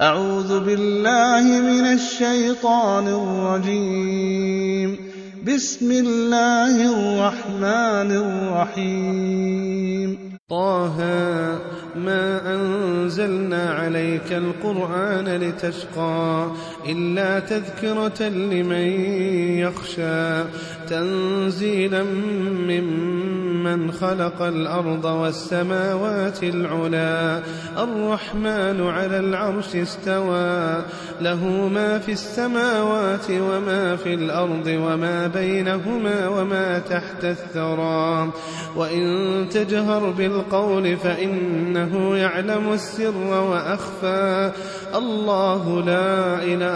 أعوذ بالله من الشيطان الرجيم. بسم الله الرحمن الرحيم. طه ما أنزلنا عليك القرآن لتشقى. إلا تذكرة لمن يخشى تنزيلا ممن خلق الأرض والسماوات العلا الرحمن على العرش استوى له ما في السماوات وما في الأرض وما بينهما وما تحت الثرى وإن تجهر بالقول فإنه يعلم السر وأخفى الله لا إله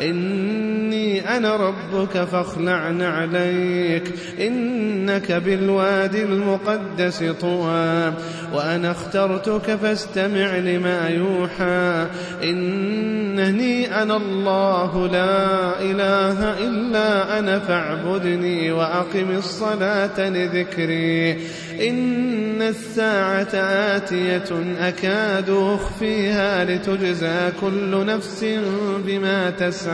إني أنا ربك فاخلع نعليك إنك بالواد المقدس طوى وأنا اخترتك فاستمع لما يوحى إنني أنا الله لا إله إلا أنا فاعبدني وأقم الصلاة لذكري إن الساعة آتية أكاد أخفيها لتجزى كل نفس بما تسعى.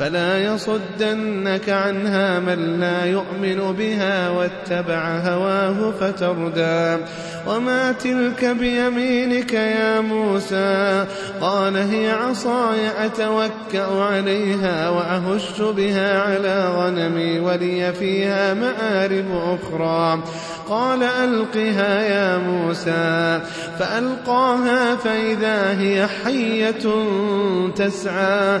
فلا يصدنك عنها من لا يؤمن بها واتبع هواه فتردى. وما تلك بيمينك يا موسى. قال هي عصاي أتوكأ عليها وأهش بها على غنمي ولي فيها مآرب أخرى. قال ألقها يا موسى. فألقاها فإذا هي حية تسعى.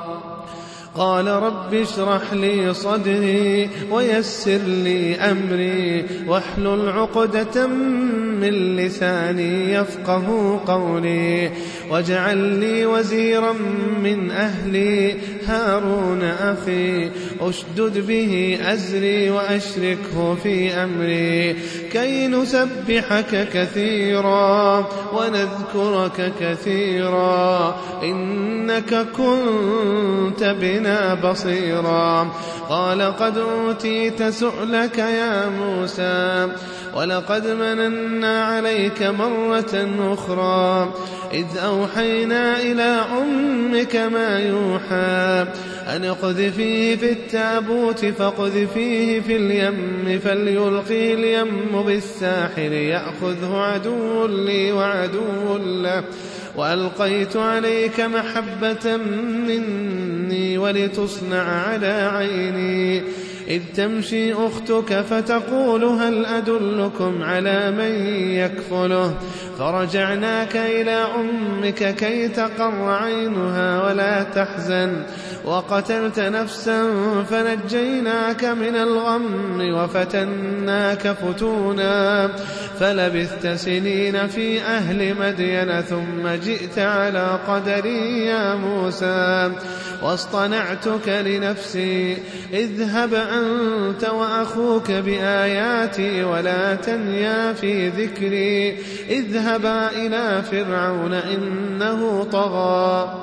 قال رب اشرح لي صدري ويسر لي أمري واحلل عقدة من لساني يفقه قولي واجعل لي وزيرا من أهلي هارون أخي أشدد به أزري وأشركه في أمري. كي نسبحك كثيرا ونذكرك كثيرا إنك كنت بنا بصيرا. قال قد أوتيت سؤلك يا موسى ولقد مننا عليك مرة أخرى. إذ أوحينا إلى أمك ما يوحى أن اقذفيه في التابوت فاقذفيه في اليم فليلقي اليم بالساحل يأخذه عدو لي وعدو له. وألقيت عليك محبة مني ولتصنع على عيني. إذ تمشي أختك فتقول هل أدلكم على من يكفله؟ فرجعناك إلى أمك كي تقر عينها ولا تحزن. وقتلت نفسا فنجيناك من الغم وفتناك فتونا. فلبثت سنين في أهل مدين ثم جئت على قدري يا موسى. واصطنعتك لنفسي اذهب أنت وأخوك بآياتي ولا تنيا في ذكري. اذهبا إلى فرعون إنه طغى.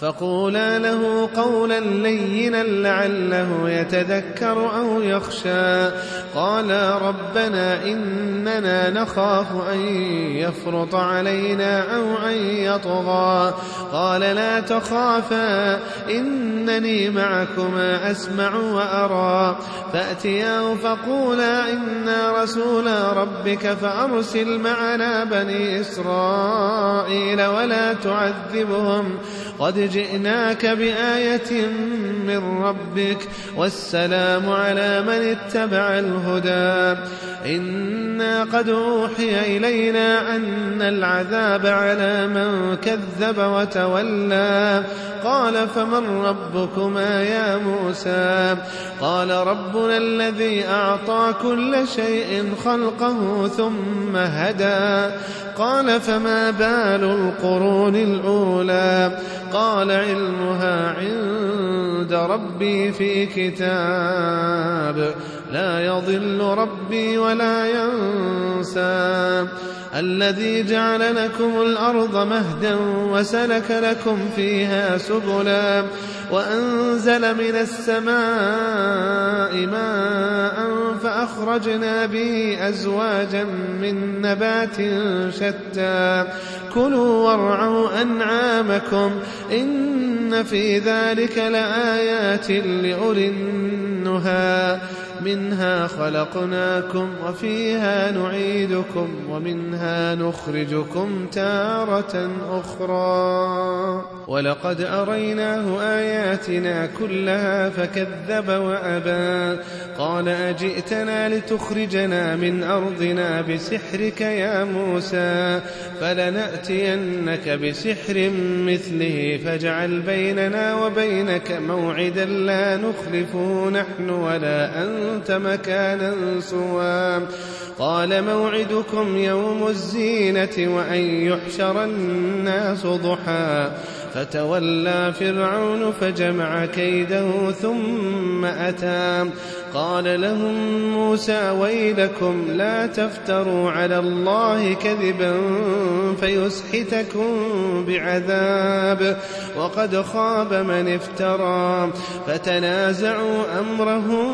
فقولا له قولا لينا لعله يتذكر أو يخشى. قالا ربنا إننا نخاف أن يفرط علينا أو أن يطغى. قال لا تخافا إنني معكما أسمع وأرى. فأتياه فقولا إنا رسولا ربك فأرسل معنا بني إسرائيل ولا تعذبهم. قد جئناك بآية من ربك والسلام على من اتبع الهدى. إنا قد أوحي إلينا أن العذاب على من كذب وتولى. قال فمن ربكما يا موسى؟ قال ربنا الذي أعطى كل شيء خلقه ثم هدى. قال فما بال القرون الأولى؟ قال علمها عند ربي في كتاب. لا يضل ربي ولا ينسى. الذي جعل لكم الأرض مهدا وسلك لكم فيها سبلا. وأنزل من السماء ماء فأخرجنا به أزواجا من نبات شتى. كلوا وارعوا أنعامكم إن في ذلك لآيات لأولي النهى. منها خلقناكم وفيها نعيدكم ومنها نخرجكم تارة أخرى. ولقد أريناه آياتنا كلها فكذب وأبى. قال أجئتنا لتخرجنا من أرضنا بسحرك يا موسى؟ فلنأتينك بسحر مثله فاجعل بيننا وبينك موعدا لا نخلفه نحن ولا أنت. مكانا سوى قال موعدكم يوم الزينة وأن يحشر الناس ضحى. فتولى فرعون فجمع كيده ثم أتى. قال لهم موسى ويلكم لا تفتروا على الله كذبا فيسحتكم بعذاب وقد خاب من افترى فتنازعوا أمرهم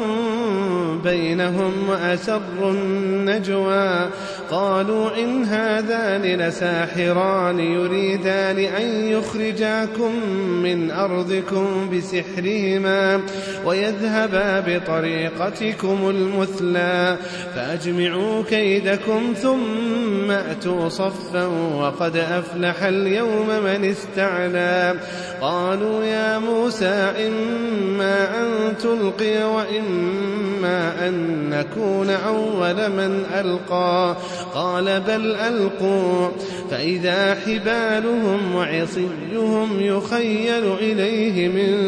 بينهم وأسروا النجوى قالوا إن هذان لساحران يريدان أن يخرجاكم من أرضكم بسحرهما ويذهبا بطريقتكم المثلى فأجمعوا كيدكم ثم أتوا صفا وقد أفلح اليوم من استعلى. قالوا يا موسى إما أن تلقي وإما أن نكون أول من ألقى. قال بل ألقوا فإذا حبالهم وعصيهم يخيل إليه من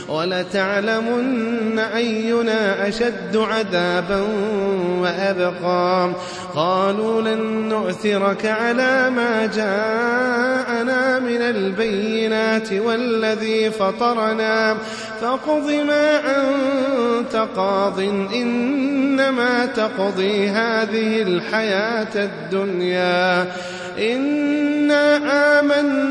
ولتعلمن أينا أشد عذابا وأبقى. قالوا لن نؤثرك على ما جاءنا من البينات والذي فطرنا. فاقض ما أنت قاض إنما تقضي هذه الحياة الدنيا. إنا آمنا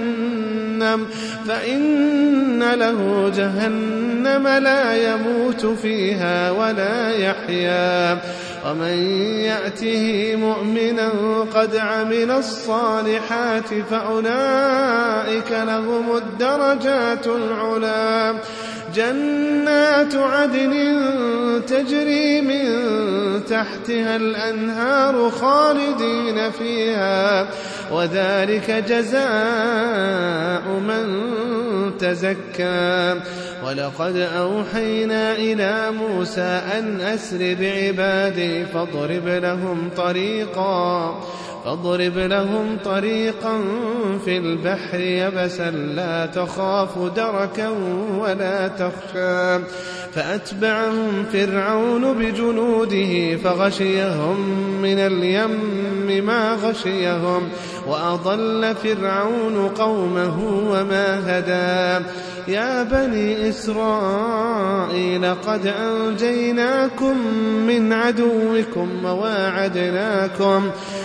فإن له جهنم لا يموت فيها ولا يحيا. ومن يأته مؤمنا قد عمل الصالحات فأولئك لهم الدرجات العلى جنات عدن تجري من تحتها الأنهار خالدين فيها وذلك جزاء من تزكى. ولقد أوحينا إلى موسى أن أسر بعبادي فاضرب لهم طريقا. فاضرب لهم طريقا في البحر يبسا لا تخاف دركا ولا تخشى. فأتبعهم فرعون بجنوده فغشيهم من اليم ما غشيهم وأضل فرعون قومه وما هدى. يا بني إسرائيل قد أنجيناكم من عدوكم وواعدناكم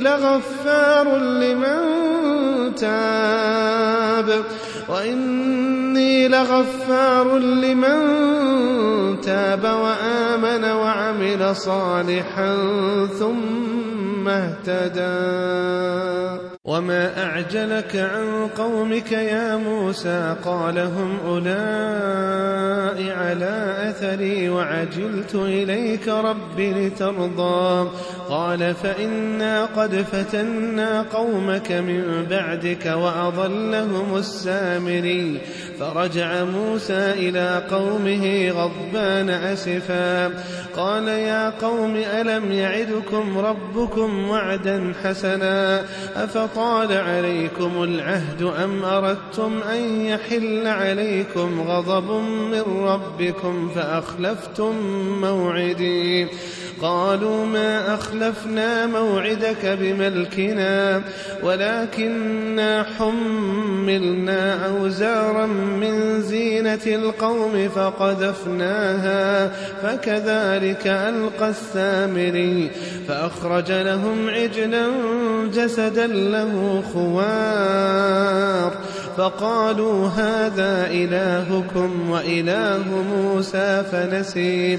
لغفار لمن تاب. وإني لغفار لمن تاب وآمن وعمل صالحا ثم اهتدى. وما أعجلك عن قومك يا موسى قال هم أولئك على أثري وعجلت إليك رب لترضى قال فإنا قد فتنا قومك من بعدك وأضلهم السامري فرجع موسى إلى قومه غضبان أسفا قال يا قوم ألم يعدكم ربكم وعدا حسنا أفطال عليكم العهد أم أردتم أن يحل عليكم غضب من ربكم فأخلفتم موعدي قالوا ما أخلفنا موعدك بملكنا ولكننا حملنا أوزارا من زينة القوم فقذفناها فكذلك ألقى السامري فأخرج لهم عجلا جسدا له خوار فقالوا هذا إلهكم وإله موسى فنسي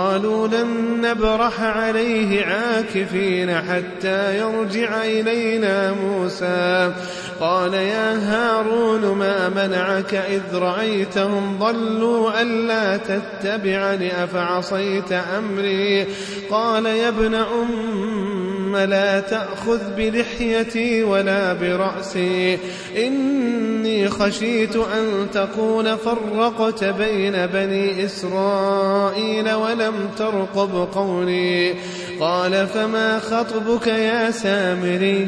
قالوا لن نبرح عليه عاكفين حتى يرجع إلينا موسى. قال يا هارون ما منعك إذ رأيتهم ضلوا ألا تتبعني أفعصيت أمري؟ قال يا ابن أم لا تأخذ بلحيتي ولا برأسي. إني خشيت أن تكون فرقت بين بني إسرائيل ولم ترقب قولي. قال فما خطبك يا سامري؟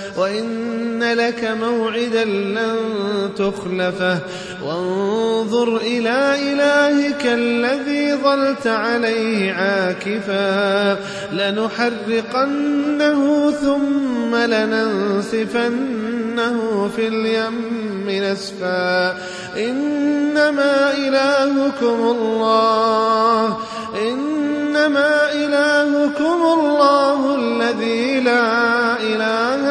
وإن لك موعدا لن تخلفه. وانظر إلى إلهك الذي ظلت عليه عاكفا. لنحرقنه ثم لننسفنه في اليم نسفا. إنما إلهكم الله. إنما إلهكم الله الذي لا إله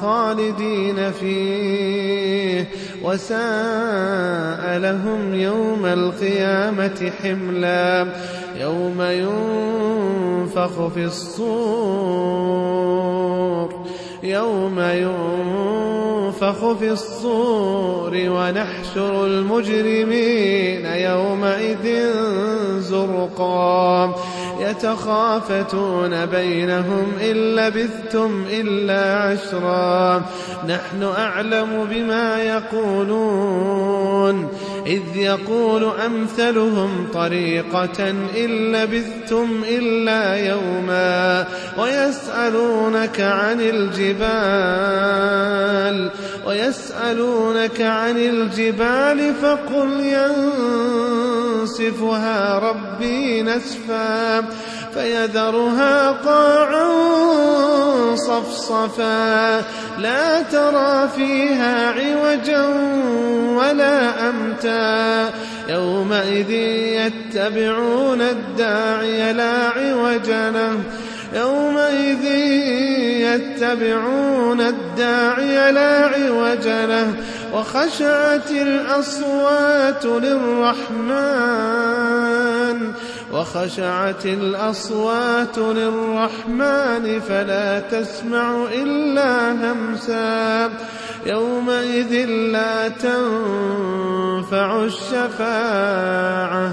خالدين فيه. وساء لهم يوم القيامة حملا. يوم ينفخ في الصور. يوم ينفخ في الصور ونحشر المجرمين يومئذ زرقا. يتخافتون بينهم إن لبثتم إلا عشرا. نحن أعلم بما يقولون. إذ يقول أمثلهم طريقة إن لبثتم إلا يوما ويسألونك عن الجبال ويسألونك عن الجبال فقل ينسفها ربي نسفا فيذرها قاعا صفصفا. لا ترى فيها عوجا ولا أمتا. يومئذ يتبعون الداعي لا عوج له. يومئذ يتبعون الداعي لا عوج له. وخشعت الأصوات للرحمن وخشعت الأصوات للرحمن فلا تسمع إلا همسا. يومئذ لا تنفع الشفاعة.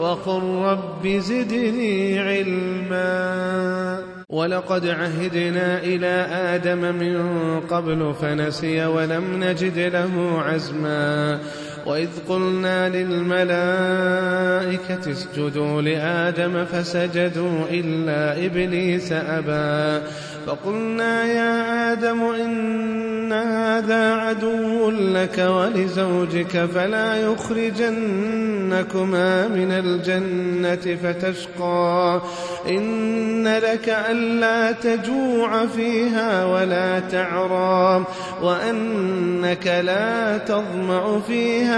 وقل رب زدني علما. ولقد عهدنا إلى آدم من قبل فنسي ولم نجد له عزما. وإذ قلنا للملائكة اسجدوا لآدم فسجدوا إلا إبليس أبى فقلنا يا آدم إن هذا عدو لك ولزوجك فلا يخرجنكما من الجنة فتشقى إن لك ألا تجوع فيها ولا تعرى وأنك لا تظمأ فيها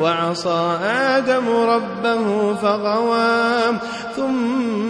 وعصى آدم ربه فغوى ثم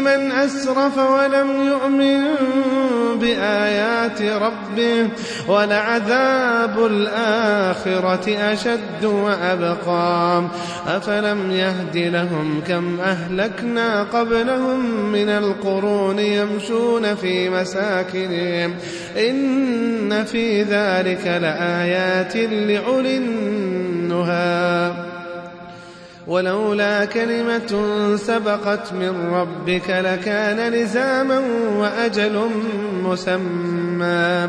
من أسرف ولم يؤمن بآيات ربه ولعذاب الآخرة أشد وأبقى. أفلم يهد لهم كم أهلكنا قبلهم من القرون يمشون في مساكنهم. إن في ذلك لآيات لأولي النهى. ولولا كلمة سبقت من ربك لكان لزاما وأجل مسمى.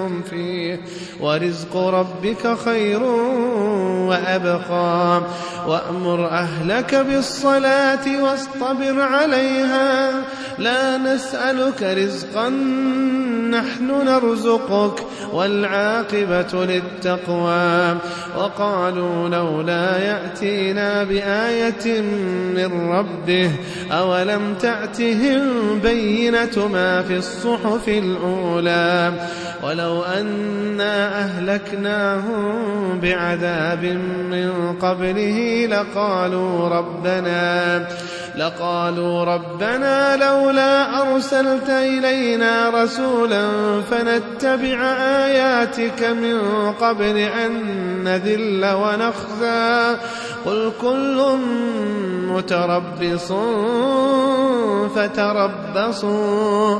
فيه. ورزق ربك خير وأبقى. وأمر أهلك بالصلاة واصطبر عليها. لا نسألك رزقا نحن نرزقك والعاقبة للتقوى. وقالوا لولا يأتينا بآية من ربه أولم تأتهم بينة ما في الصحف الأولى. ولو أنا أهلكناهم بعذاب من قبله لقالوا ربنا لقالوا ربنا لولا أرسلت إلينا رسولا فنتبع آياتك من قبل أن نذل ونخزى. قل كل متربص فتربصوا.